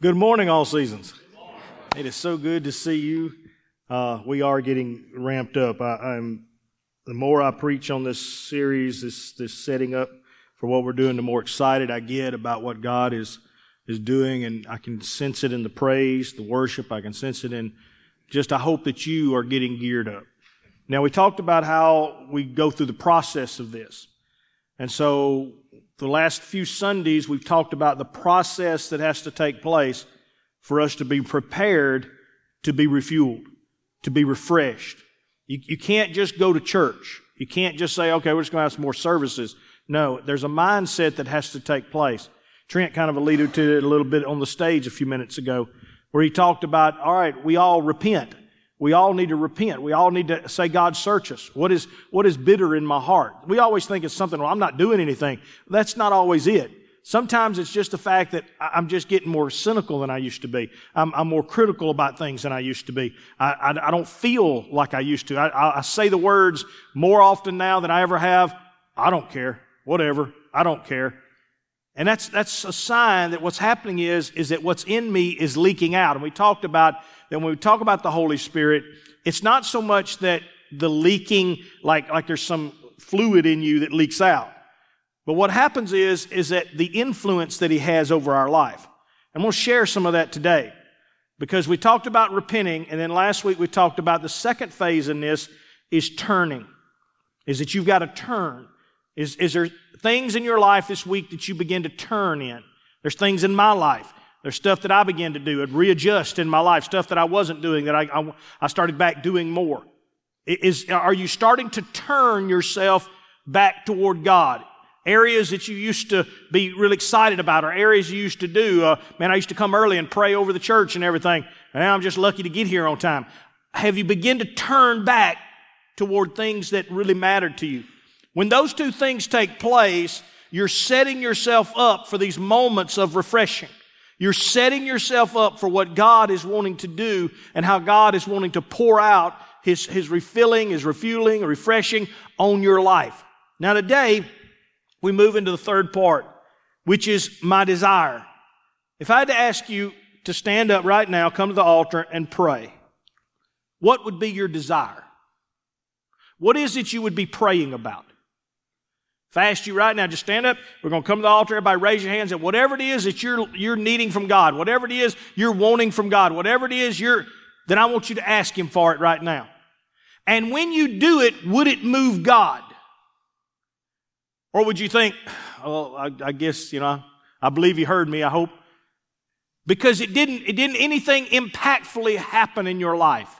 Good morning, all seasons. It is so good to see you. Uh, we are getting ramped up. I, am the more I preach on this series, this this setting up for what we're doing, the more excited I get about what God is is doing, and I can sense it in the praise, the worship. I can sense it in just. I hope that you are getting geared up. Now we talked about how we go through the process of this, and so the last few Sundays, we've talked about the process that has to take place for us to be prepared to be refueled, to be refreshed. You, you can't just go to church. You can't just say, okay, we're just going to have some more services. No, there's a mindset that has to take place. Trent kind of alluded to it a little bit on the stage a few minutes ago, where he talked about, all right, we all repent. We all need to repent. We all need to say, God, search us. What is, what is bitter in my heart? We always think it's something, well, I'm not doing anything. That's not always it. Sometimes it's just the fact that I'm just getting more cynical than I used to be. I'm, I'm more critical about things than I used to be. I, I, I don't feel like I used to. I, I say the words more often now than I ever have. I don't care. Whatever. I don't care. And that's, that's a sign that what's happening is, is that what's in me is leaking out. And we talked about that when we talk about the Holy Spirit, it's not so much that the leaking, like, like there's some fluid in you that leaks out. But what happens is, is that the influence that He has over our life. And we'll share some of that today. Because we talked about repenting, and then last week we talked about the second phase in this is turning. Is that you've got to turn. Is, is there things in your life this week that you begin to turn in? There's things in my life there's stuff that I began to do and readjust in my life, stuff that I wasn't doing that I, I, I started back doing more. Is, are you starting to turn yourself back toward God? Areas that you used to be really excited about or areas you used to do. Uh, man, I used to come early and pray over the church and everything. And now I'm just lucky to get here on time. Have you begin to turn back toward things that really mattered to you? When those two things take place, you're setting yourself up for these moments of refreshing. You're setting yourself up for what God is wanting to do and how God is wanting to pour out his, his refilling, his refueling, refreshing on your life. Now today, we move into the third part, which is my desire. If I had to ask you to stand up right now, come to the altar and pray, what would be your desire? What is it you would be praying about? Asked you right now, just stand up. We're going to come to the altar. Everybody raise your hands. And whatever it is that you're, you're needing from God, whatever it is you're wanting from God, whatever it is you're, then I want you to ask Him for it right now. And when you do it, would it move God? Or would you think, well, I, I guess, you know, I believe He heard me, I hope. Because it didn't, it didn't anything impactfully happen in your life.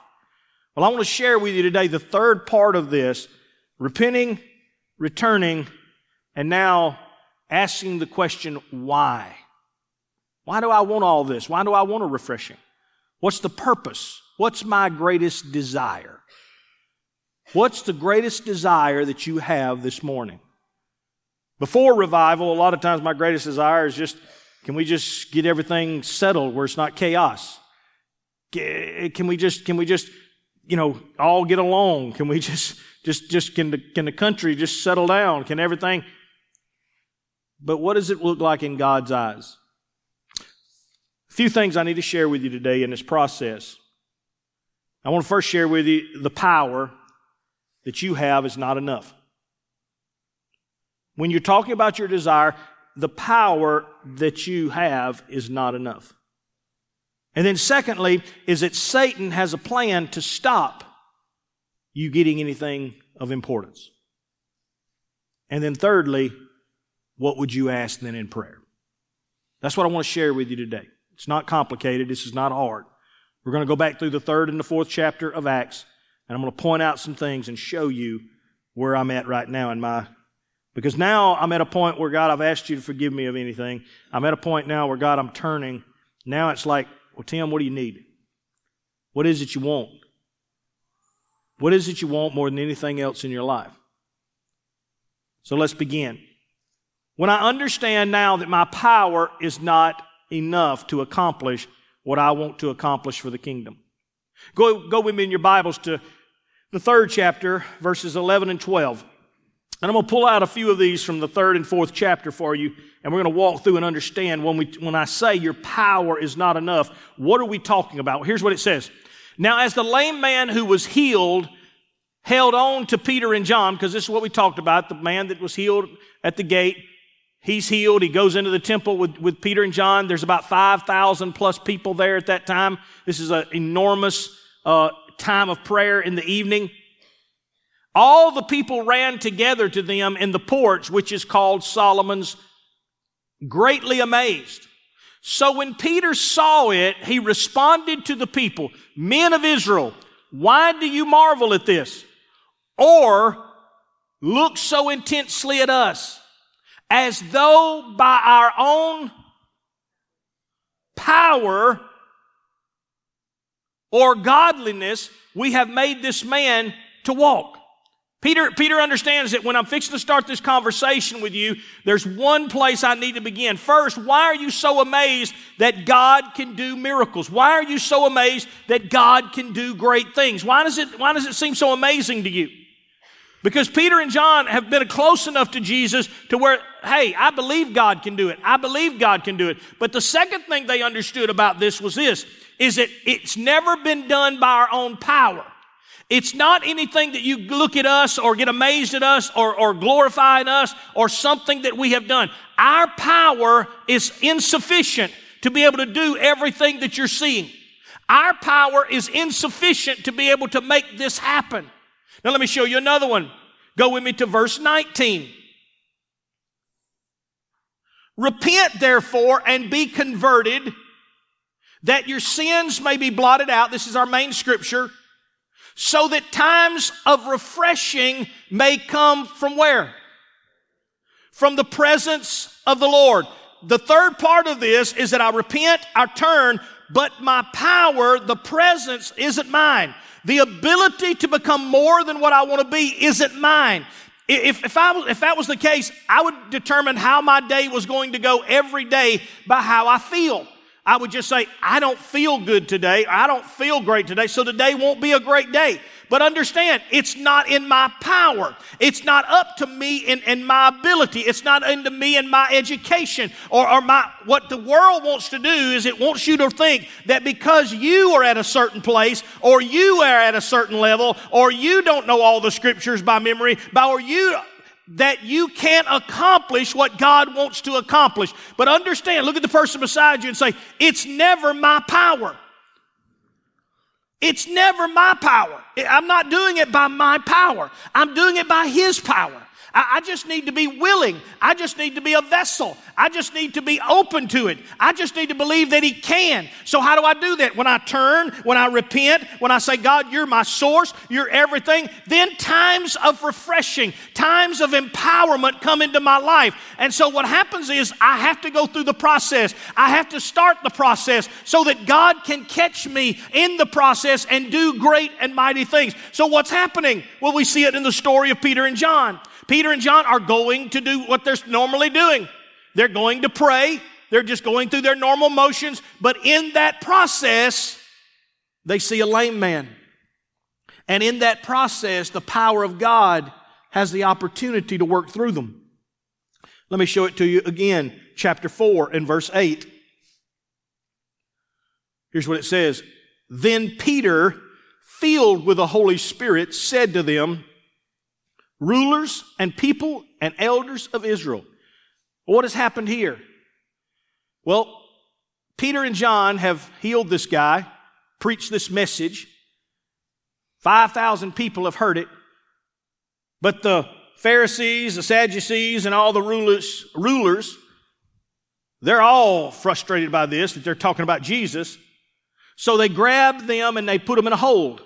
Well, I want to share with you today the third part of this, repenting, returning, and now asking the question, why? Why do I want all this? Why do I want a refreshing? What's the purpose? What's my greatest desire? What's the greatest desire that you have this morning? Before revival, a lot of times my greatest desire is just, can we just get everything settled where it's not chaos? Can we just, can we just, you know, all get along? Can we just, just, just, can the, can the country just settle down? Can everything? But what does it look like in God's eyes? A few things I need to share with you today in this process. I want to first share with you the power that you have is not enough. When you're talking about your desire, the power that you have is not enough. And then secondly, is that Satan has a plan to stop you getting anything of importance. And then thirdly, what would you ask then in prayer? That's what I want to share with you today. It's not complicated. This is not hard. We're going to go back through the third and the fourth chapter of Acts, and I'm going to point out some things and show you where I'm at right now in my. Because now I'm at a point where God, I've asked you to forgive me of anything. I'm at a point now where God, I'm turning. Now it's like, well, Tim, what do you need? What is it you want? What is it you want more than anything else in your life? So let's begin. When I understand now that my power is not enough to accomplish what I want to accomplish for the kingdom. Go, go with me in your Bibles to the third chapter, verses 11 and 12. And I'm going to pull out a few of these from the third and fourth chapter for you, and we're going to walk through and understand when, we, when I say your power is not enough, what are we talking about? Here's what it says. Now, as the lame man who was healed held on to Peter and John, because this is what we talked about, the man that was healed at the gate, he's healed. He goes into the temple with, with Peter and John. There's about 5,000 plus people there at that time. This is an enormous uh, time of prayer in the evening. All the people ran together to them in the porch, which is called Solomon's, greatly amazed. So when Peter saw it, he responded to the people, Men of Israel, why do you marvel at this? Or look so intensely at us, as though by our own power or godliness we have made this man to walk. Peter, Peter understands that when I'm fixing to start this conversation with you, there's one place I need to begin. First, why are you so amazed that God can do miracles? Why are you so amazed that God can do great things? Why does it, why does it seem so amazing to you? Because Peter and John have been close enough to Jesus to where, hey, I believe God can do it. I believe God can do it. But the second thing they understood about this was this, is that it's never been done by our own power. It's not anything that you look at us or get amazed at us or, or glorify in us or something that we have done. Our power is insufficient to be able to do everything that you're seeing. Our power is insufficient to be able to make this happen. Now let me show you another one. Go with me to verse 19. Repent therefore and be converted that your sins may be blotted out. This is our main scripture so that times of refreshing may come from where? From the presence of the Lord. The third part of this is that I repent, I turn, but my power, the presence isn't mine. The ability to become more than what I want to be isn't mine. If, if, I, if that was the case, I would determine how my day was going to go every day by how I feel. I would just say, I don't feel good today. I don't feel great today. So today won't be a great day. But understand, it's not in my power. It's not up to me and, my ability. It's not into me and my education or, or my, what the world wants to do is it wants you to think that because you are at a certain place or you are at a certain level or you don't know all the scriptures by memory, or you that you can't accomplish what God wants to accomplish. But understand, look at the person beside you and say, it's never my power. It's never my power. I'm not doing it by my power. I'm doing it by His power. I, I just need to be willing. I just need to be a vessel. I just need to be open to it. I just need to believe that He can. So, how do I do that? When I turn, when I repent, when I say, God, you're my source, you're everything, then times of refreshing, times of empowerment come into my life. And so, what happens is I have to go through the process. I have to start the process so that God can catch me in the process and do great and mighty things. So, what's happening? Well, we see it in the story of Peter and John. Peter and John are going to do what they're normally doing. They're going to pray. They're just going through their normal motions. But in that process, they see a lame man. And in that process, the power of God has the opportunity to work through them. Let me show it to you again, chapter 4 and verse 8. Here's what it says. Then Peter, filled with the Holy Spirit, said to them, rulers and people and elders of Israel. What has happened here? Well, Peter and John have healed this guy, preached this message. 5,000 people have heard it. But the Pharisees, the Sadducees, and all the rulers, rulers, they're all frustrated by this, that they're talking about Jesus. So they grab them and they put them in a hold.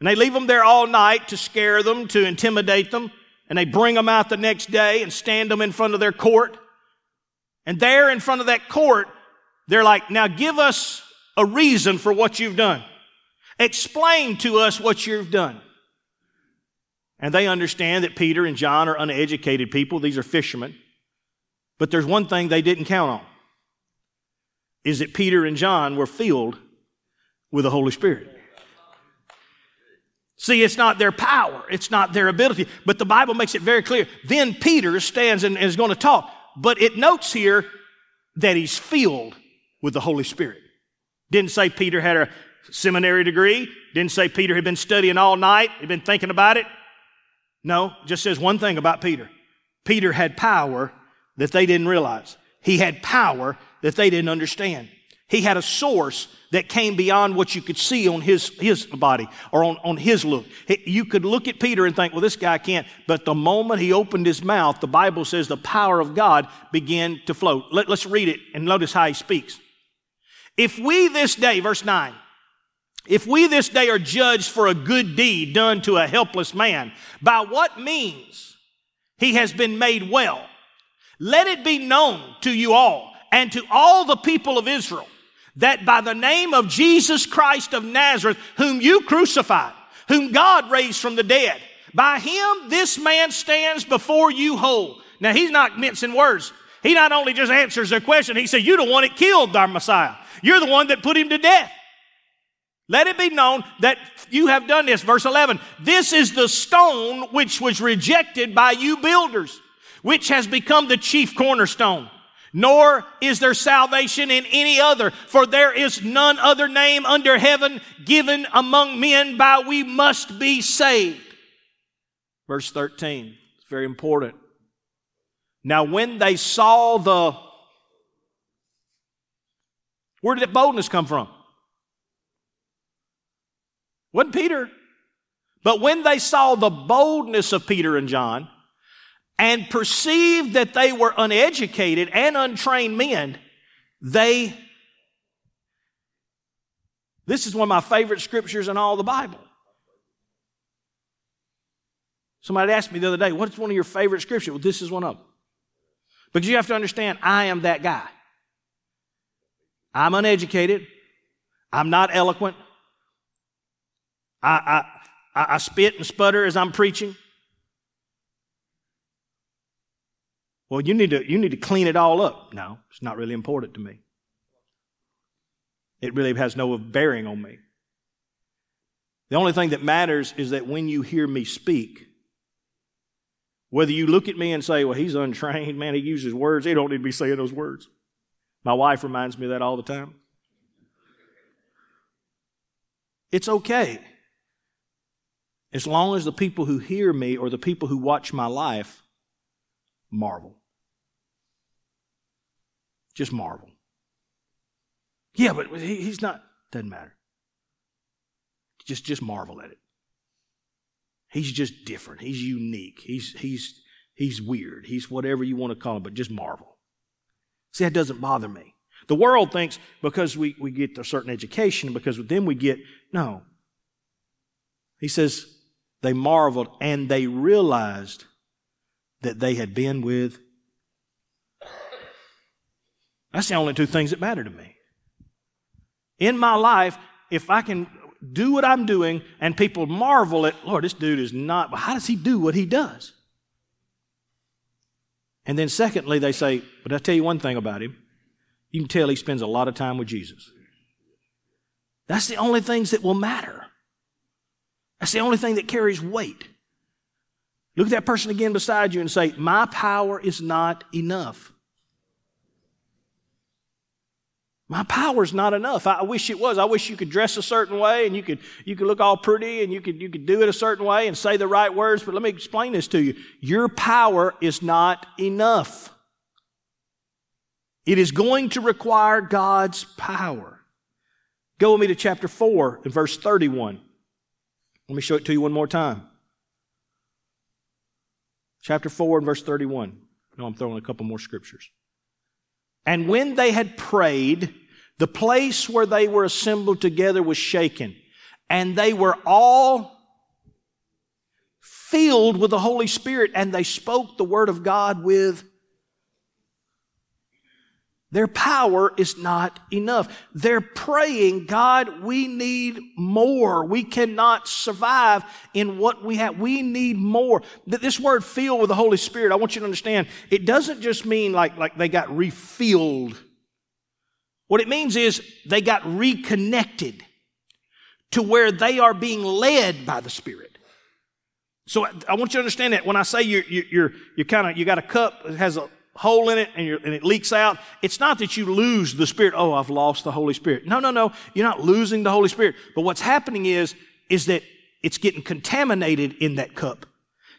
And they leave them there all night to scare them, to intimidate them. And they bring them out the next day and stand them in front of their court. And there in front of that court, they're like, now give us a reason for what you've done. Explain to us what you've done. And they understand that Peter and John are uneducated people. These are fishermen. But there's one thing they didn't count on. Is that Peter and John were filled with the Holy Spirit. See, it's not their power. It's not their ability. But the Bible makes it very clear. Then Peter stands and is going to talk. But it notes here that he's filled with the Holy Spirit. Didn't say Peter had a seminary degree. Didn't say Peter had been studying all night. he'd been thinking about it. No, just says one thing about Peter. Peter had power that they didn't realize. He had power that they didn't understand. He had a source that came beyond what you could see on his, his body or on, on his look. You could look at Peter and think, well, this guy can't. But the moment he opened his mouth, the Bible says the power of God began to flow. Let, let's read it and notice how he speaks. If we this day, verse 9, if we this day are judged for a good deed done to a helpless man, by what means he has been made well, let it be known to you all and to all the people of Israel that by the name of Jesus Christ of Nazareth, whom you crucified, whom God raised from the dead, by him this man stands before you whole. Now he's not mincing words. He not only just answers their question, he said, You're the one that killed our Messiah. You're the one that put him to death. Let it be known that you have done this. Verse 11. This is the stone which was rejected by you builders, which has become the chief cornerstone nor is there salvation in any other, for there is none other name under heaven given among men by we must be saved. Verse 13, it's very important. Now, when they saw the, where did that boldness come from? Wasn't Peter. But when they saw the boldness of Peter and John, and perceived that they were uneducated and untrained men, they, this is one of my favorite scriptures in all the Bible. Somebody asked me the other day, what's one of your favorite scriptures? Well, this is one of them. Because you have to understand, I am that guy. I'm uneducated. I'm not eloquent. I, I, I spit and sputter as I'm preaching. Well, you need to, you need to clean it all up. No, it's not really important to me. It really has no bearing on me. The only thing that matters is that when you hear me speak, whether you look at me and say, well, he's untrained, man, he uses words, he don't need to be saying those words. My wife reminds me of that all the time. It's okay. As long as the people who hear me or the people who watch my life marvel. Just marvel. Yeah, but he's not, doesn't matter. Just, just marvel at it. He's just different. He's unique. He's, he's, he's weird. He's whatever you want to call him, but just marvel. See, that doesn't bother me. The world thinks because we, we get a certain education, because then we get, no. He says, they marveled and they realized that they had been with that's the only two things that matter to me. In my life, if I can do what I'm doing and people marvel at, Lord, this dude is not, how does he do what he does? And then secondly, they say, but I'll tell you one thing about him. You can tell he spends a lot of time with Jesus. That's the only things that will matter. That's the only thing that carries weight. Look at that person again beside you and say, My power is not enough. My power's not enough. I wish it was. I wish you could dress a certain way and you could, you could look all pretty and you could, you could do it a certain way and say the right words. But let me explain this to you. Your power is not enough. It is going to require God's power. Go with me to chapter 4 and verse 31. Let me show it to you one more time. Chapter 4 and verse 31. No, I'm throwing a couple more scriptures. And when they had prayed, the place where they were assembled together was shaken, and they were all filled with the Holy Spirit, and they spoke the word of God with their power is not enough. They're praying, God, we need more. We cannot survive in what we have. We need more. This word filled with the Holy Spirit, I want you to understand, it doesn't just mean like, like they got refilled. What it means is they got reconnected to where they are being led by the Spirit. So I want you to understand that when I say you're, you're, you're kind of, you got a cup that has a hole in it and, and, it leaks out, it's not that you lose the Spirit. Oh, I've lost the Holy Spirit. No, no, no. You're not losing the Holy Spirit. But what's happening is, is that it's getting contaminated in that cup.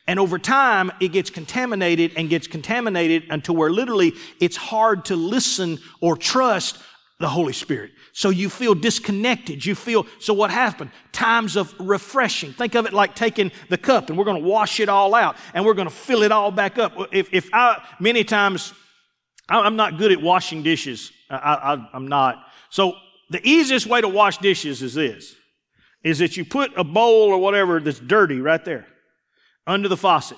And over time, it gets contaminated and gets contaminated until where literally it's hard to listen or trust the Holy Spirit. So you feel disconnected. You feel, so what happened? Times of refreshing. Think of it like taking the cup and we're going to wash it all out and we're going to fill it all back up. If, if I, many times, I'm not good at washing dishes. I, I, I'm not. So the easiest way to wash dishes is this, is that you put a bowl or whatever that's dirty right there under the faucet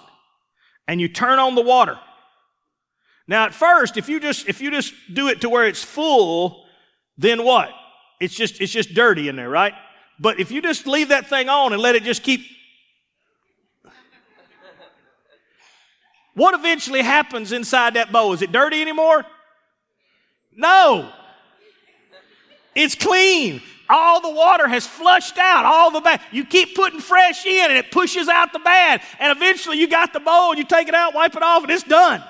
and you turn on the water. Now at first, if you just, if you just do it to where it's full, then what? It's just, it's just dirty in there, right? But if you just leave that thing on and let it just keep, what eventually happens inside that bowl? Is it dirty anymore? No. It's clean. All the water has flushed out, all the bad. You keep putting fresh in and it pushes out the bad. And eventually you got the bowl, you take it out, wipe it off, and it's done.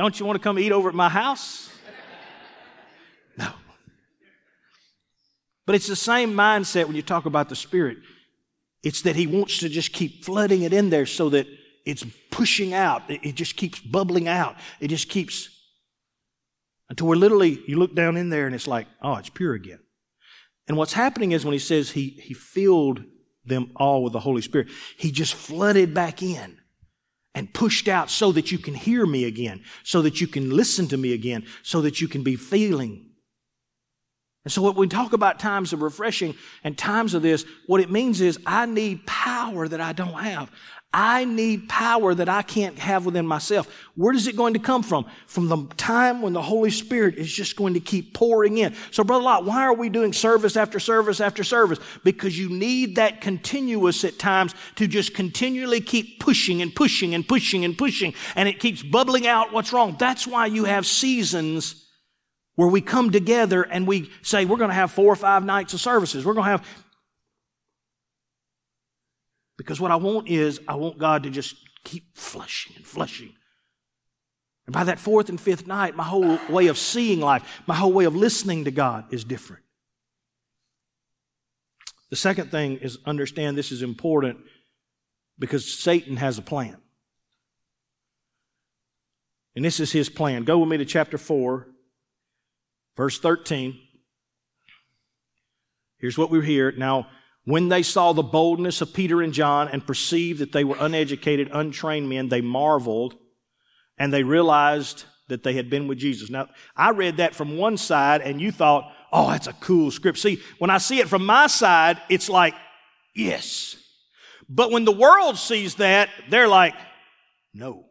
Don't you want to come eat over at my house? No. But it's the same mindset when you talk about the Spirit. It's that He wants to just keep flooding it in there so that it's pushing out. It just keeps bubbling out. It just keeps until we're literally, you look down in there and it's like, oh, it's pure again. And what's happening is when He says He, he filled them all with the Holy Spirit, He just flooded back in and pushed out so that you can hear me again, so that you can listen to me again, so that you can be feeling. And so when we talk about times of refreshing and times of this, what it means is I need power that I don't have. I need power that I can't have within myself. Where is it going to come from? From the time when the Holy Spirit is just going to keep pouring in. So, Brother Lot, why are we doing service after service after service? Because you need that continuous at times to just continually keep pushing and pushing and pushing and pushing, and it keeps bubbling out what's wrong. That's why you have seasons where we come together and we say, we're going to have four or five nights of services. We're going to have because what I want is, I want God to just keep flushing and flushing. And by that fourth and fifth night, my whole way of seeing life, my whole way of listening to God is different. The second thing is understand this is important because Satan has a plan. And this is his plan. Go with me to chapter 4, verse 13. Here's what we hear. Now, when they saw the boldness of Peter and John and perceived that they were uneducated, untrained men, they marveled and they realized that they had been with Jesus. Now, I read that from one side and you thought, oh, that's a cool script. See, when I see it from my side, it's like, yes. But when the world sees that, they're like, no.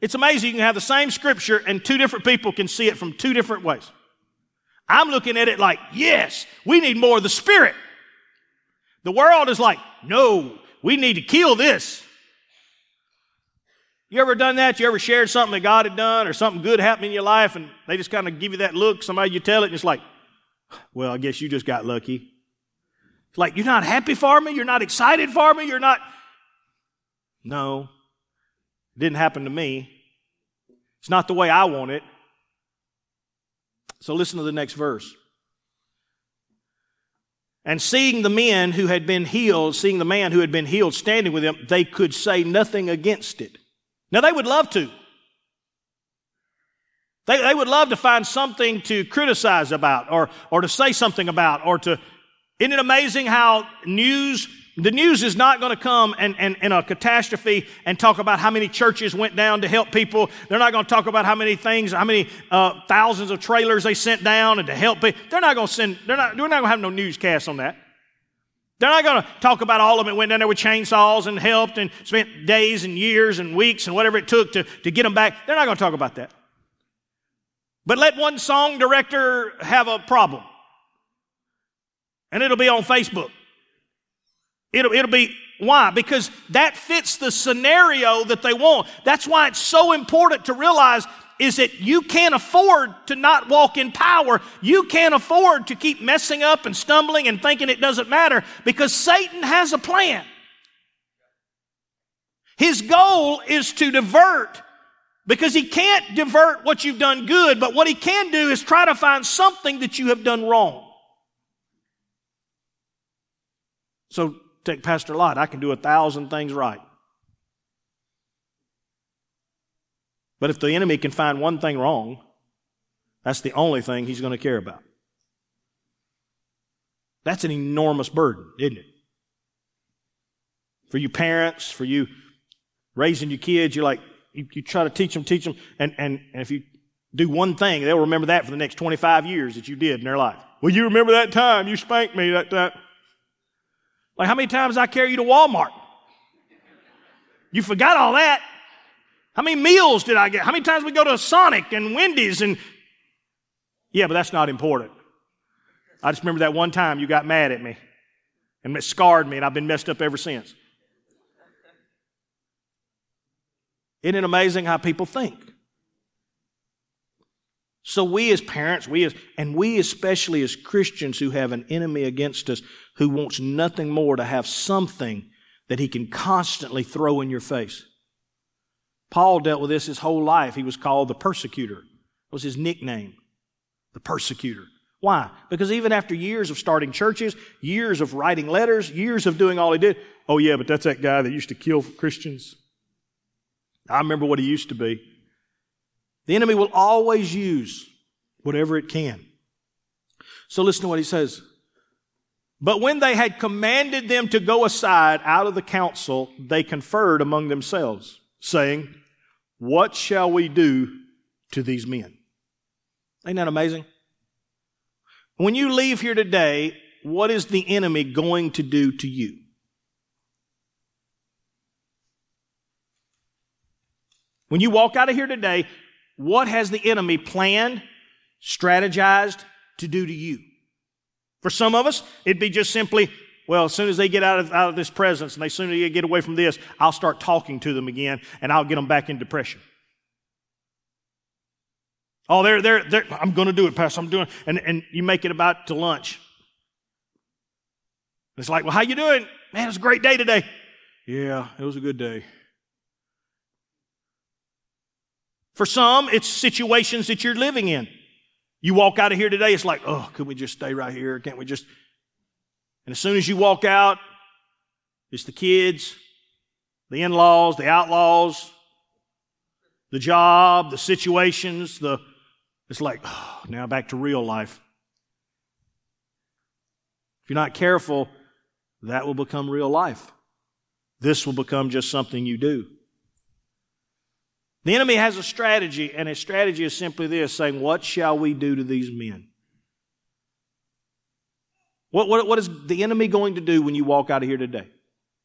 It's amazing you can have the same scripture and two different people can see it from two different ways. I'm looking at it like, yes, we need more of the Spirit. The world is like, no, we need to kill this. You ever done that? You ever shared something that God had done or something good happened in your life and they just kind of give you that look? Somebody you tell it and it's like, well, I guess you just got lucky. It's like, you're not happy for me? You're not excited for me? You're not. No, it didn't happen to me. It's not the way I want it. So listen to the next verse. And seeing the men who had been healed, seeing the man who had been healed standing with them, they could say nothing against it. Now they would love to. They, they would love to find something to criticize about or, or to say something about or to, isn't it amazing how news the news is not going to come and, and, in a catastrophe and talk about how many churches went down to help people. They're not going to talk about how many things, how many uh, thousands of trailers they sent down and to help people. They're not going to send, they're not, we're not going to have no newscast on that. They're not going to talk about all of them went down there with chainsaws and helped and spent days and years and weeks and whatever it took to, to get them back. They're not going to talk about that. But let one song director have a problem. And it'll be on Facebook. It'll, it'll be, why? Because that fits the scenario that they want. That's why it's so important to realize is that you can't afford to not walk in power. You can't afford to keep messing up and stumbling and thinking it doesn't matter because Satan has a plan. His goal is to divert because he can't divert what you've done good, but what he can do is try to find something that you have done wrong. So take Pastor Lot. I can do a thousand things right. But if the enemy can find one thing wrong, that's the only thing he's going to care about. That's an enormous burden, isn't it? For you parents, for you raising your kids, you're like, you, you try to teach them, teach them, and, and, and if you do one thing, they'll remember that for the next 25 years that you did in their life. Well, you remember that time you spanked me that time. Like how many times I carry you to Walmart? You forgot all that. How many meals did I get? How many times we go to Sonic and Wendy's and yeah, but that's not important. I just remember that one time you got mad at me and it scarred me and I've been messed up ever since. Isn't it amazing how people think? So we as parents, we as, and we especially as Christians who have an enemy against us who wants nothing more to have something that he can constantly throw in your face. Paul dealt with this his whole life. He was called the persecutor. It was his nickname. The persecutor. Why? Because even after years of starting churches, years of writing letters, years of doing all he did, oh yeah, but that's that guy that used to kill Christians. I remember what he used to be. The enemy will always use whatever it can. So listen to what he says. But when they had commanded them to go aside out of the council, they conferred among themselves, saying, What shall we do to these men? Ain't that amazing? When you leave here today, what is the enemy going to do to you? When you walk out of here today, what has the enemy planned, strategized to do to you? For some of us, it'd be just simply, well, as soon as they get out of, out of this presence and as soon as they get away from this, I'll start talking to them again and I'll get them back in depression. Oh, they're, they're, they're I'm going to do it, Pastor. I'm doing And, and you make it about to lunch. It's like, well, how you doing? Man, it was a great day today. Yeah, it was a good day. For some, it's situations that you're living in. You walk out of here today, it's like, oh, could we just stay right here? Can't we just? And as soon as you walk out, it's the kids, the in laws, the outlaws, the job, the situations, the. It's like, oh, now back to real life. If you're not careful, that will become real life. This will become just something you do. The enemy has a strategy, and his strategy is simply this saying, What shall we do to these men? What, what, what is the enemy going to do when you walk out of here today?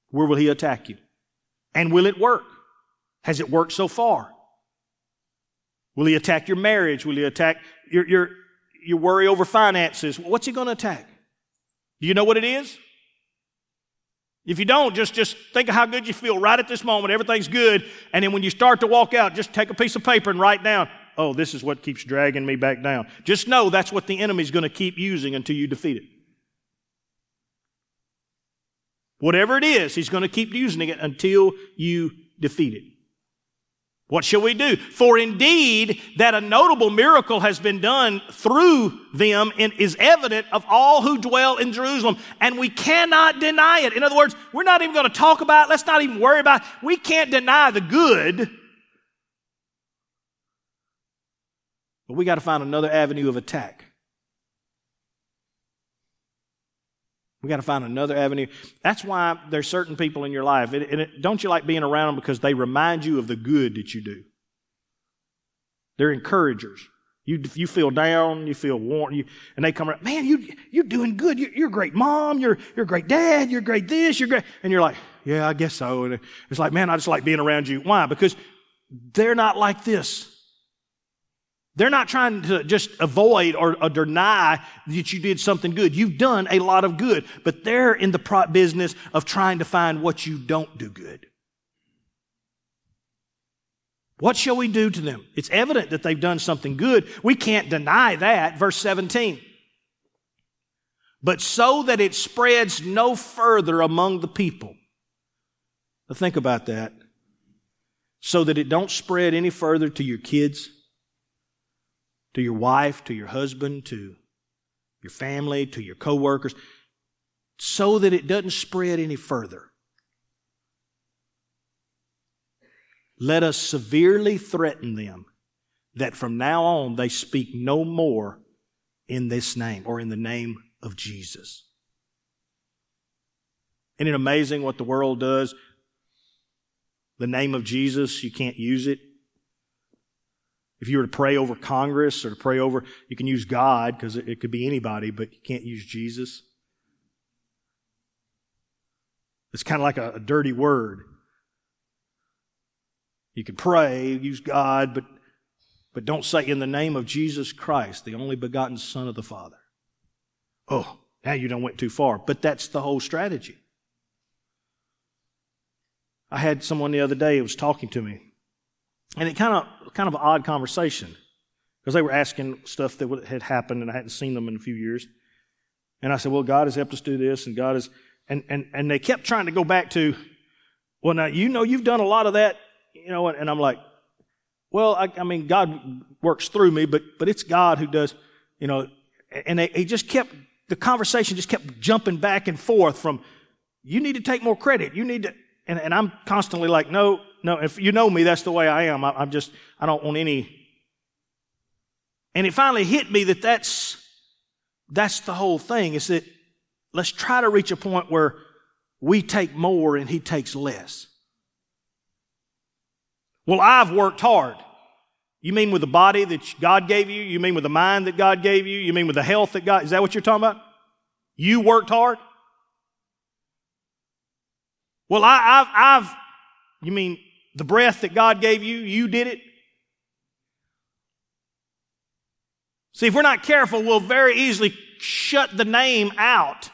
Where will he attack you? And will it work? Has it worked so far? Will he attack your marriage? Will he attack your, your, your worry over finances? What's he going to attack? Do you know what it is? If you don't, just, just think of how good you feel right at this moment. Everything's good. And then when you start to walk out, just take a piece of paper and write down, oh, this is what keeps dragging me back down. Just know that's what the enemy's going to keep using until you defeat it. Whatever it is, he's going to keep using it until you defeat it. What shall we do? For indeed, that a notable miracle has been done through them and is evident of all who dwell in Jerusalem, and we cannot deny it. In other words, we're not even going to talk about it. Let's not even worry about it. We can't deny the good. But we got to find another avenue of attack. We got to find another avenue. That's why there's certain people in your life. And it, don't you like being around them because they remind you of the good that you do? They're encouragers. You, you feel down, you feel worn, you, and they come around, man, you, you're doing good. You're, you're a great mom. You're, you're a great dad. You're great this. You're great. And you're like, yeah, I guess so. And it's like, man, I just like being around you. Why? Because they're not like this. They're not trying to just avoid or, or, deny that you did something good. You've done a lot of good, but they're in the business of trying to find what you don't do good. What shall we do to them? It's evident that they've done something good. We can't deny that. Verse 17. But so that it spreads no further among the people. Now think about that. So that it don't spread any further to your kids, to your wife, to your husband, to your family, to your coworkers, so that it doesn't spread any further. Let us severely threaten them that from now on they speak no more in this name or in the name of Jesus. Isn't it amazing what the world does? The name of Jesus, you can't use it. If you were to pray over Congress or to pray over, you can use God because it, could be anybody, but you can't use Jesus. It's kind of like a, a dirty word. You can pray, use God, but, but don't say in the name of Jesus Christ, the only begotten Son of the Father. Oh, now you don't went too far. But that's the whole strategy. I had someone the other day who was talking to me, and it kind of kind of an odd conversation because they were asking stuff that had happened, and I hadn't seen them in a few years. And I said, "Well, God has helped us do this, and God has," and and and they kept trying to go back to, "Well, now you know you've done a lot of that you know, and I'm like, well, I, I, mean, God works through me, but but it's God who does, you know. And they, he just kept the conversation just kept jumping back and forth from, you need to take more credit, you need to, and, and I'm constantly like, no, no. If you know me, that's the way I am. I, I'm just, I don't want any. And it finally hit me that that's that's the whole thing. Is that let's try to reach a point where we take more and he takes less. Well, I've worked hard. You mean with the body that God gave you? You mean with the mind that God gave you? You mean with the health that God, is that what you're talking about? You worked hard? Well, I, have I've, you mean the breath that God gave you, you did it? See, if we're not careful, we'll very easily shut the name out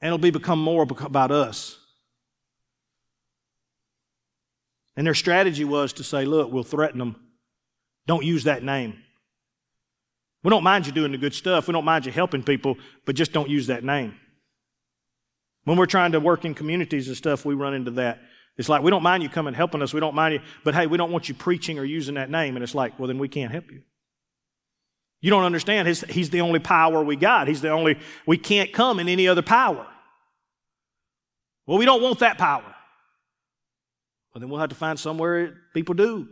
and it'll be become more about us. And their strategy was to say, look, we'll threaten them. Don't use that name. We don't mind you doing the good stuff. We don't mind you helping people, but just don't use that name. When we're trying to work in communities and stuff, we run into that. It's like, we don't mind you coming helping us. We don't mind you, but hey, we don't want you preaching or using that name. And it's like, well, then we can't help you. You don't understand. He's, he's the only power we got. He's the only, we can't come in any other power. Well, we don't want that power. Well, then we'll have to find somewhere people do.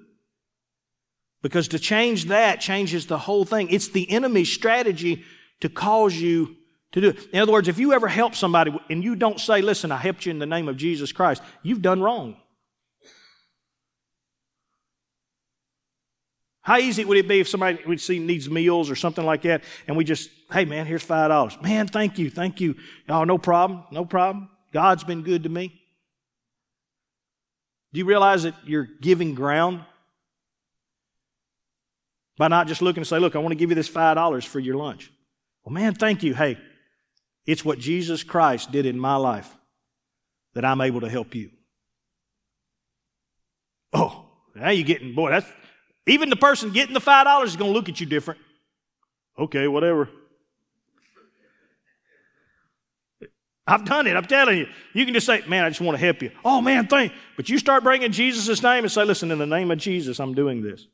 Because to change that changes the whole thing. It's the enemy's strategy to cause you to do it. In other words, if you ever help somebody and you don't say, listen, I helped you in the name of Jesus Christ, you've done wrong. How easy would it be if somebody we see needs meals or something like that, and we just, hey man, here's five dollars. Man, thank you, thank you. Oh, no problem, no problem. God's been good to me. Do you realize that you're giving ground? By not just looking and say, look, I want to give you this $5 for your lunch. Well, man, thank you. Hey, it's what Jesus Christ did in my life that I'm able to help you. Oh, now you're getting, boy, that's, even the person getting the $5 is going to look at you different. Okay, whatever. I've done it. I'm telling you. You can just say, man, I just want to help you. Oh, man, thank But you start bringing Jesus' name and say, listen, in the name of Jesus, I'm doing this.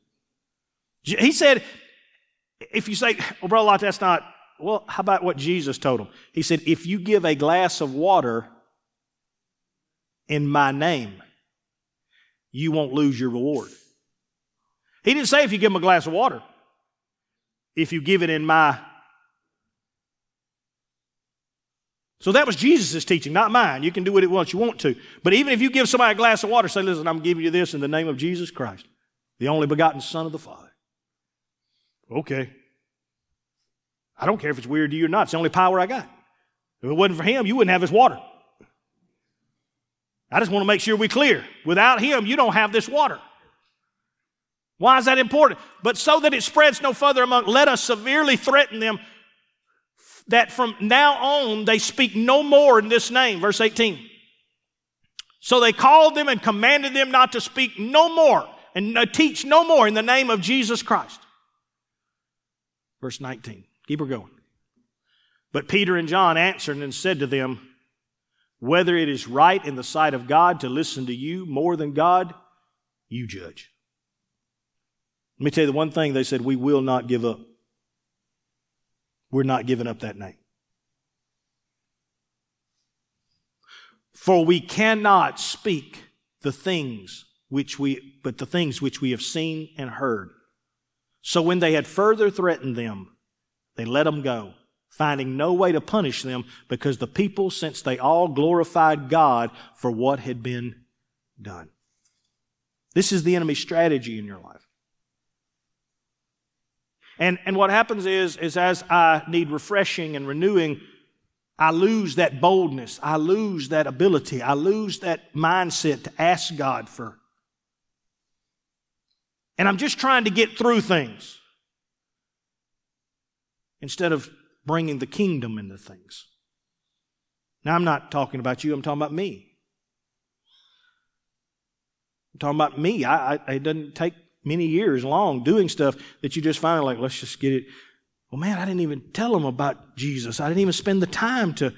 He said, if you say, well, brother that's not, well, how about what Jesus told him? He said, if you give a glass of water in my name, you won't lose your reward. He didn't say if you give him a glass of water. If you give it in my So that was Jesus' teaching, not mine. You can do what it wants you want to. But even if you give somebody a glass of water, say, listen, I'm giving you this in the name of Jesus Christ, the only begotten Son of the Father. Okay. I don't care if it's weird to you or not. It's the only power I got. If it wasn't for him, you wouldn't have this water. I just want to make sure we're clear. Without him, you don't have this water. Why is that important? But so that it spreads no further among, let us severely threaten them that from now on they speak no more in this name. Verse 18. So they called them and commanded them not to speak no more and uh, teach no more in the name of Jesus Christ. Verse 19. Keep her going. But Peter and John answered and said to them, Whether it is right in the sight of God to listen to you more than God, you judge. Let me tell you the one thing they said, We will not give up. We're not giving up that name. For we cannot speak the things which we, but the things which we have seen and heard. So when they had further threatened them, they let them go, finding no way to punish them because the people, since they all glorified God for what had been done. This is the enemy's strategy in your life. And, and what happens is, is as I need refreshing and renewing, I lose that boldness. I lose that ability. I lose that mindset to ask God for. And I'm just trying to get through things instead of bringing the kingdom into things. Now, I'm not talking about you, I'm talking about me. I'm talking about me. I, I, it doesn't take many years long doing stuff that you just find like, let's just get it. Well, man, I didn't even tell them about Jesus. I didn't even spend the time to.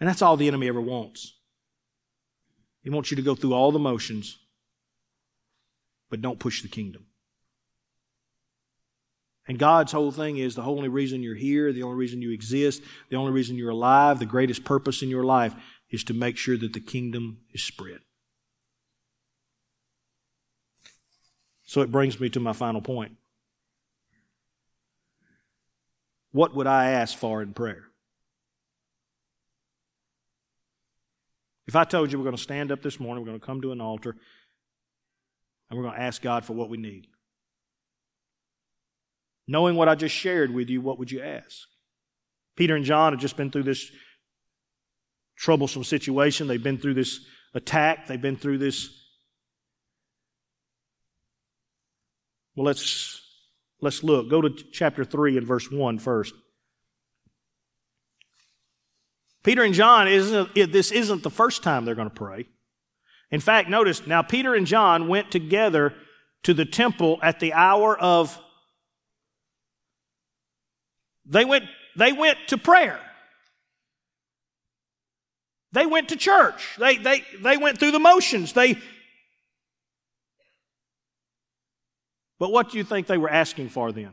And that's all the enemy ever wants. He wants you to go through all the motions, but don't push the kingdom. And God's whole thing is the only reason you're here, the only reason you exist, the only reason you're alive, the greatest purpose in your life is to make sure that the kingdom is spread. So it brings me to my final point. What would I ask for in prayer? If I told you we're going to stand up this morning, we're going to come to an altar, and we're going to ask God for what we need. Knowing what I just shared with you, what would you ask? Peter and John have just been through this troublesome situation. They've been through this attack. They've been through this. Well, let's, let's look. Go to chapter 3 and verse 1 first. Peter and John, isn't, this isn't the first time they're going to pray. In fact, notice now Peter and John went together to the temple at the hour of they went they went to prayer. They went to church. They, they, they went through the motions. They, but what do you think they were asking for then?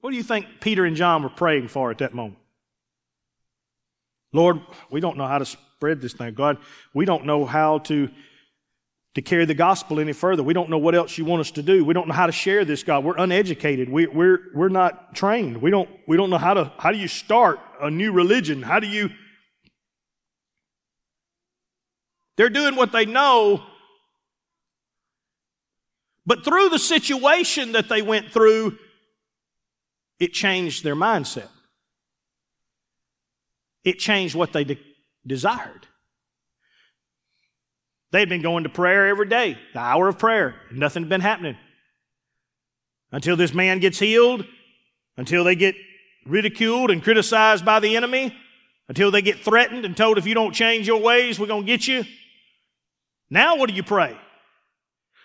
What do you think Peter and John were praying for at that moment? Lord, we don't know how to spread this thing. God, we don't know how to to carry the gospel any further. We don't know what else you want us to do. We don't know how to share this, God. We're uneducated. We, we're, we're not trained. We don't, we don't know how to, how do you start a new religion? How do you, they're doing what they know. But through the situation that they went through, it changed their mindset. It changed what they de- desired. They'd been going to prayer every day, the hour of prayer. Nothing had been happening. Until this man gets healed, until they get ridiculed and criticized by the enemy, until they get threatened and told if you don't change your ways, we're going to get you. Now, what do you pray?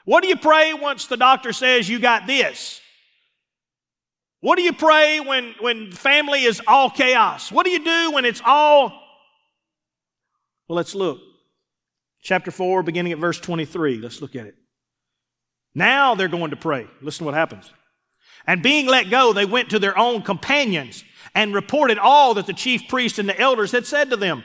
What do you pray once the doctor says you got this? What do you pray when, when family is all chaos? What do you do when it's all. Well, let's look chapter 4, beginning at verse 23. Let's look at it. Now they're going to pray. Listen to what happens. And being let go, they went to their own companions and reported all that the chief priest and the elders had said to them.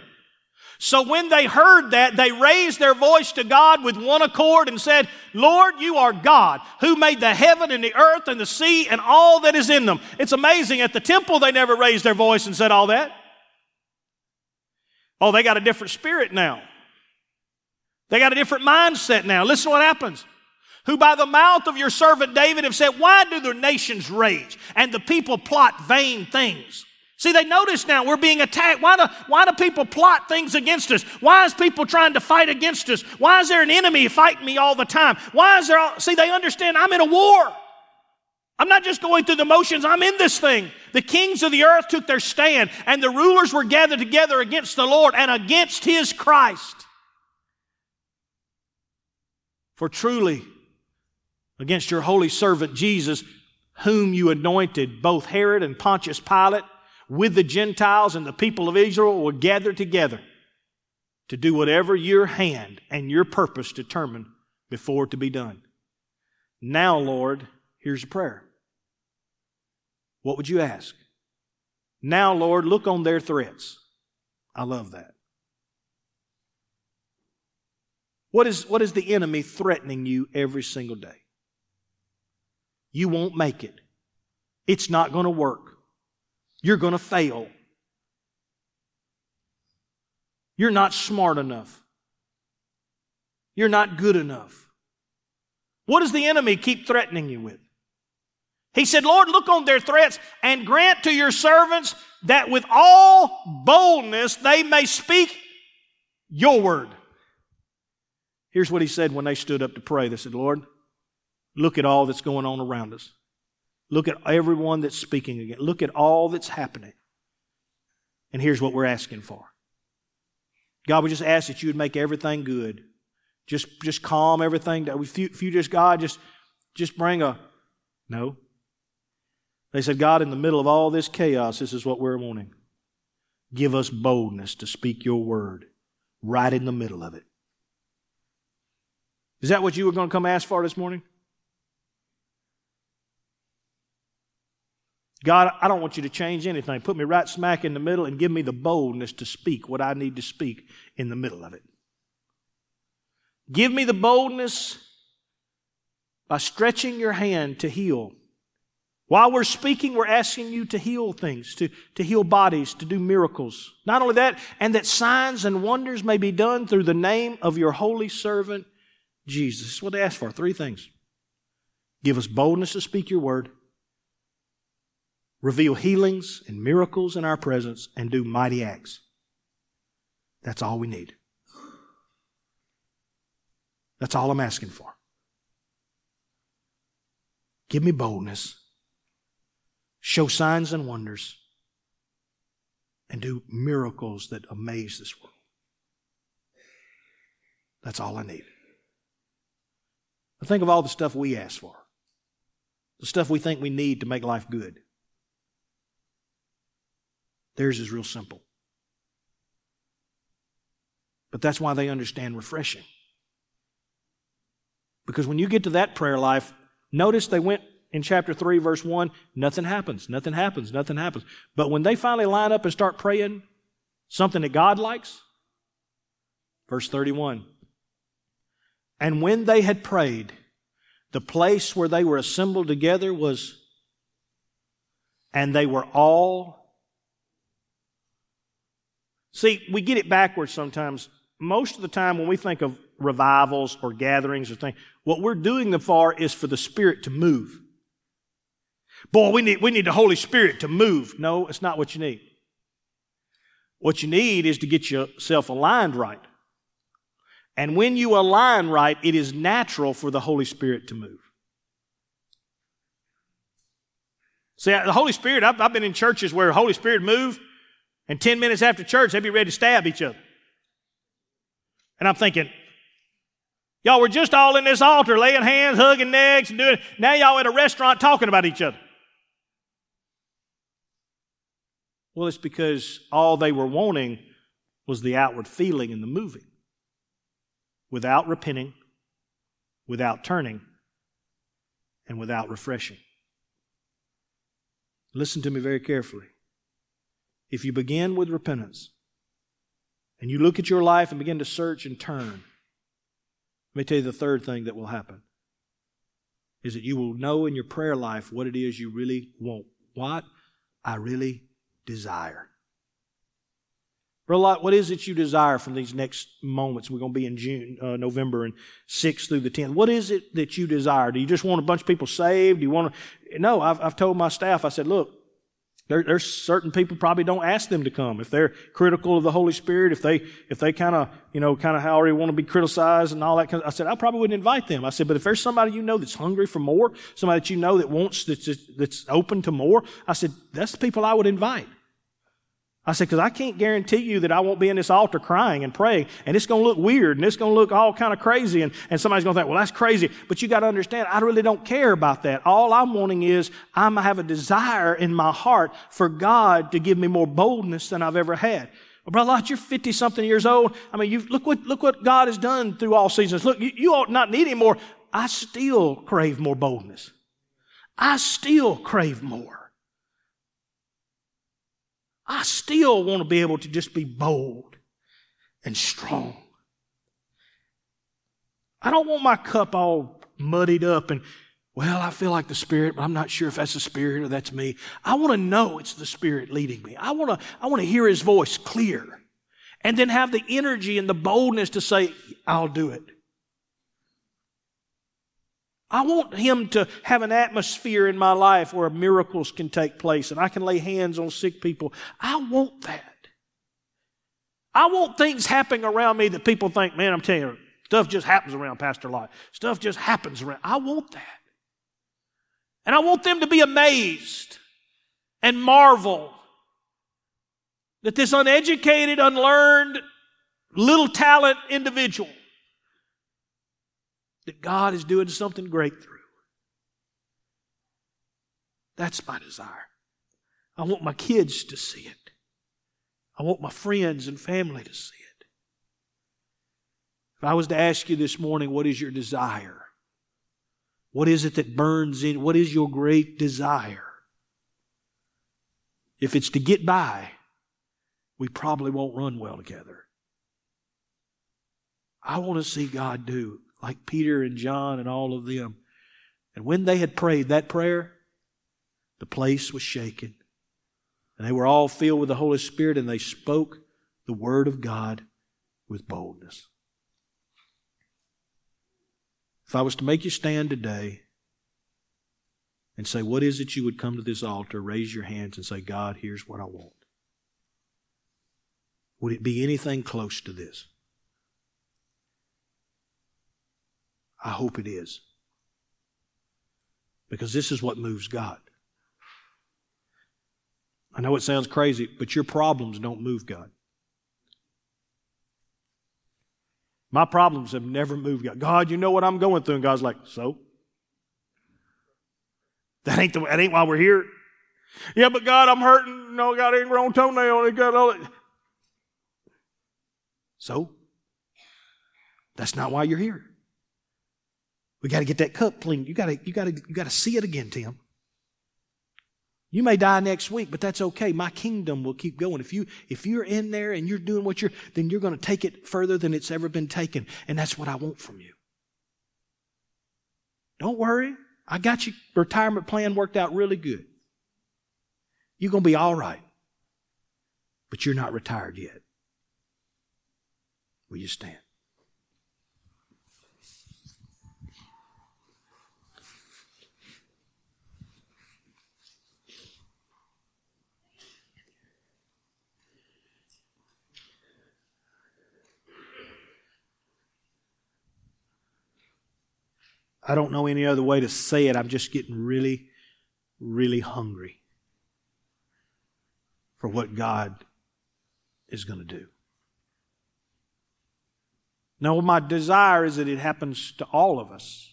So when they heard that, they raised their voice to God with one accord and said, Lord, you are God who made the heaven and the earth and the sea and all that is in them. It's amazing. At the temple, they never raised their voice and said all that. Oh, they got a different spirit now. They got a different mindset now. Listen to what happens. Who by the mouth of your servant David have said, Why do the nations rage and the people plot vain things? See, they notice now we're being attacked. Why do, why do people plot things against us? Why is people trying to fight against us? Why is there an enemy fighting me all the time? Why is there all, see, they understand I'm in a war. I'm not just going through the motions, I'm in this thing. The kings of the earth took their stand, and the rulers were gathered together against the Lord and against his Christ. For truly, against your holy servant Jesus, whom you anointed, both Herod and Pontius Pilate, with the Gentiles and the people of Israel, were gathered together to do whatever your hand and your purpose determined before to be done. Now, Lord, here's a prayer. What would you ask? Now, Lord, look on their threats. I love that. What is, what is the enemy threatening you every single day? You won't make it. It's not going to work. You're going to fail. You're not smart enough. You're not good enough. What does the enemy keep threatening you with? He said, Lord, look on their threats and grant to your servants that with all boldness they may speak your word. Here's what he said when they stood up to pray. They said, Lord, look at all that's going on around us. Look at everyone that's speaking again. Look at all that's happening. And here's what we're asking for. God, we just ask that you would make everything good. Just, just calm everything down. If you, if you just, God, just, just bring a, no. They said, God, in the middle of all this chaos, this is what we're wanting. Give us boldness to speak your word right in the middle of it. Is that what you were going to come ask for this morning? God, I don't want you to change anything. Put me right smack in the middle and give me the boldness to speak what I need to speak in the middle of it. Give me the boldness by stretching your hand to heal. While we're speaking, we're asking you to heal things, to, to heal bodies, to do miracles. Not only that, and that signs and wonders may be done through the name of your holy servant, Jesus. This is what they ask for. Three things. Give us boldness to speak your word reveal healings and miracles in our presence, and do mighty acts. That's all we need. That's all I'm asking for. Give me boldness. Show signs and wonders. And do miracles that amaze this world. That's all I need. I think of all the stuff we ask for, the stuff we think we need to make life good. Theirs is real simple. But that's why they understand refreshing. Because when you get to that prayer life, notice they went in chapter 3, verse 1, nothing happens, nothing happens, nothing happens. But when they finally line up and start praying something that God likes, verse 31, and when they had prayed, the place where they were assembled together was, and they were all See, we get it backwards sometimes. Most of the time when we think of revivals or gatherings or things, what we're doing them for is for the Spirit to move. Boy, we need, we need the Holy Spirit to move. No, it's not what you need. What you need is to get yourself aligned right. And when you align right, it is natural for the Holy Spirit to move. See, the Holy Spirit, I've, I've been in churches where the Holy Spirit moved, and 10 minutes after church, they'd be ready to stab each other. And I'm thinking, y'all were just all in this altar laying hands, hugging necks, and doing, now y'all at a restaurant talking about each other. Well, it's because all they were wanting was the outward feeling and the moving. Without repenting, without turning, and without refreshing. Listen to me very carefully if you begin with repentance and you look at your life and begin to search and turn, let me tell you the third thing that will happen is that you will know in your prayer life what it is you really want. What I really desire. What is it you desire from these next moments? We're going to be in June, uh, November, and 6th through the 10th. What is it that you desire? Do you just want a bunch of people saved? Do you want to? No, I've, I've told my staff, I said, look, There, there's certain people probably don't ask them to come if they're critical of the Holy Spirit. If they if they kind of you know kind of how they want to be criticized and all that. Kind of, I said I probably wouldn't invite them. I said, but if there's somebody you know that's hungry for more, somebody that you know that wants that's that's open to more, I said that's the people I would invite. I said, because I can't guarantee you that I won't be in this altar crying and praying, and it's going to look weird, and it's going to look all kind of crazy, and, and somebody's going to think, well, that's crazy. But you got to understand, I really don't care about that. All I'm wanting is I'm have a desire in my heart for God to give me more boldness than I've ever had. Brother Lot, you're 50 something years old. I mean, you look what, look what God has done through all seasons. Look, you, you ought not need any more. I still crave more boldness. I still crave more. I still want to be able to just be bold and strong. I don't want my cup all muddied up and, well, I feel like the Spirit, but I'm not sure if that's the Spirit or that's me. I want to know it's the Spirit leading me. I want to, I want to hear His voice clear and then have the energy and the boldness to say, I'll do it. I want him to have an atmosphere in my life where miracles can take place and I can lay hands on sick people. I want that. I want things happening around me that people think, man, I'm telling you, stuff just happens around Pastor Lot. Stuff just happens around. I want that. And I want them to be amazed and marvel that this uneducated, unlearned, little talent individual that God is doing something great through. That's my desire. I want my kids to see it. I want my friends and family to see it. If I was to ask you this morning, what is your desire? What is it that burns in? What is your great desire? If it's to get by, we probably won't run well together. I want to see God do like Peter and John and all of them. And when they had prayed that prayer, the place was shaken. And they were all filled with the Holy Spirit and they spoke the Word of God with boldness. If I was to make you stand today and say, What is it you would come to this altar, raise your hands and say, God, here's what I want. Would it be anything close to this? I hope it is. Because this is what moves God. I know it sounds crazy, but your problems don't move God. My problems have never moved God. God, you know what I'm going through. And God's like, so? That ain't, the, that ain't why we're here. Yeah, but God, I'm hurting. No, God ain't grown toenail. And got all that. So? That's not why you're here. We got to get that cup clean. You got to, you got to, you got to see it again, Tim. You may die next week, but that's okay. My kingdom will keep going. If you, if you're in there and you're doing what you're, then you're going to take it further than it's ever been taken. And that's what I want from you. Don't worry. I got your retirement plan worked out really good. You're going to be all right. But you're not retired yet. Will you stand? I don't know any other way to say it. I'm just getting really, really hungry for what God is going to do. Now, my desire is that it happens to all of us.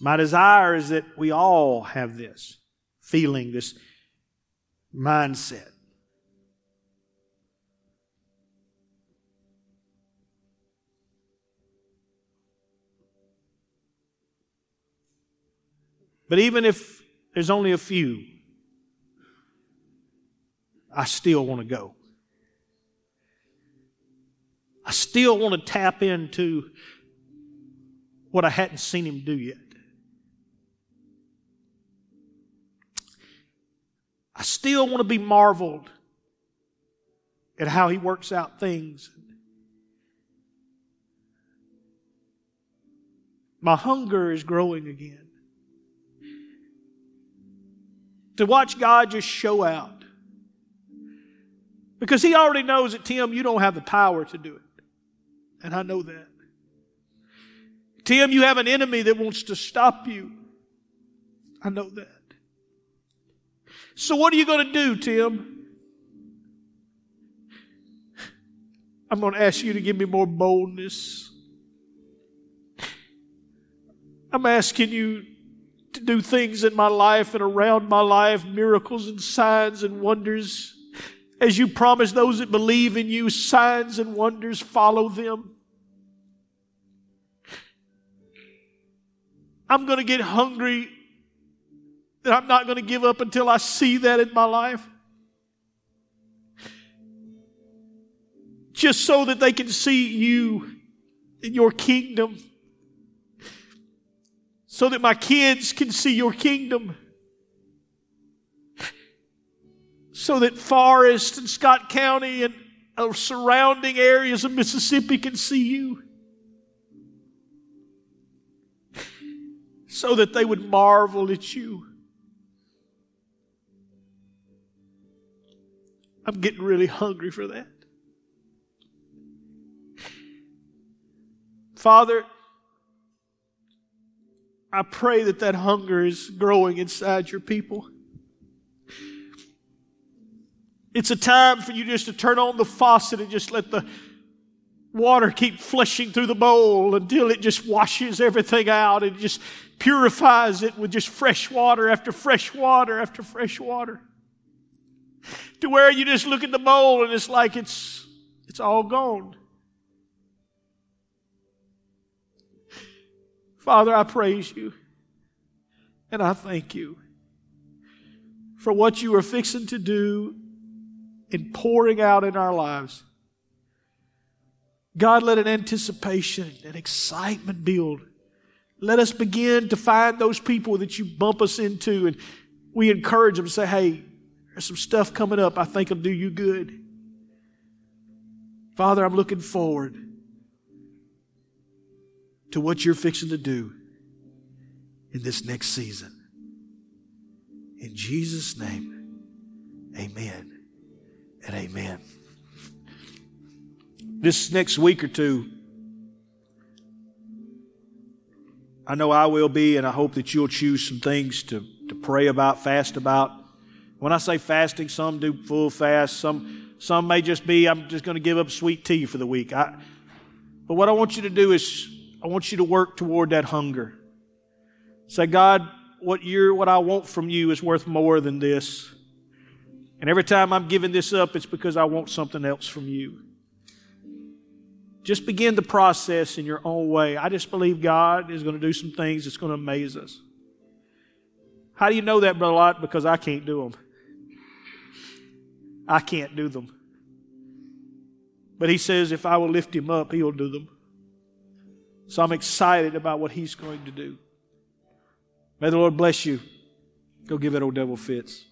My desire is that we all have this feeling, this mindset. But even if there's only a few, I still want to go. I still want to tap into what I hadn't seen him do yet. I still want to be marveled at how he works out things. My hunger is growing again. To watch God just show out. Because He already knows that, Tim, you don't have the power to do it. And I know that. Tim, you have an enemy that wants to stop you. I know that. So, what are you going to do, Tim? I'm going to ask you to give me more boldness. I'm asking you to do things in my life and around my life, miracles and signs and wonders. As you promise those that believe in you, signs and wonders follow them. I'm going to get hungry that I'm not going to give up until I see that in my life. Just so that they can see you in your kingdom so that my kids can see your kingdom. So that Forest and Scott County and uh, surrounding areas of Mississippi can see you. So that they would marvel at you. I'm getting really hungry for that. Father, I pray that that hunger is growing inside your people. It's a time for you just to turn on the faucet and just let the water keep flushing through the bowl until it just washes everything out and just purifies it with just fresh water after fresh water after fresh water. To where you just look at the bowl and it's like it's, it's all gone. Father, I praise you and I thank you for what you are fixing to do in pouring out in our lives. God, let an anticipation and excitement build. Let us begin to find those people that you bump us into and we encourage them to say, hey, there's some stuff coming up I think will do you good. Father, I'm looking forward to what you're fixing to do in this next season. In Jesus' name, amen and amen. This next week or two, I know I will be, and I hope that you'll choose some things to, to pray about, fast about. When I say fasting, some do full fast, some, some may just be, I'm just going to give up sweet tea for the week. I, but what I want you to do is I want you to work toward that hunger. Say, God, what you're, what I want from you is worth more than this. And every time I'm giving this up, it's because I want something else from you. Just begin the process in your own way. I just believe God is going to do some things that's going to amaze us. How do you know that, Brother Lot? Because I can't do them. I can't do them. But he says if I will lift him up, he'll do them. So I'm excited about what He's going to do. May the Lord bless you. Go give that old devil fits.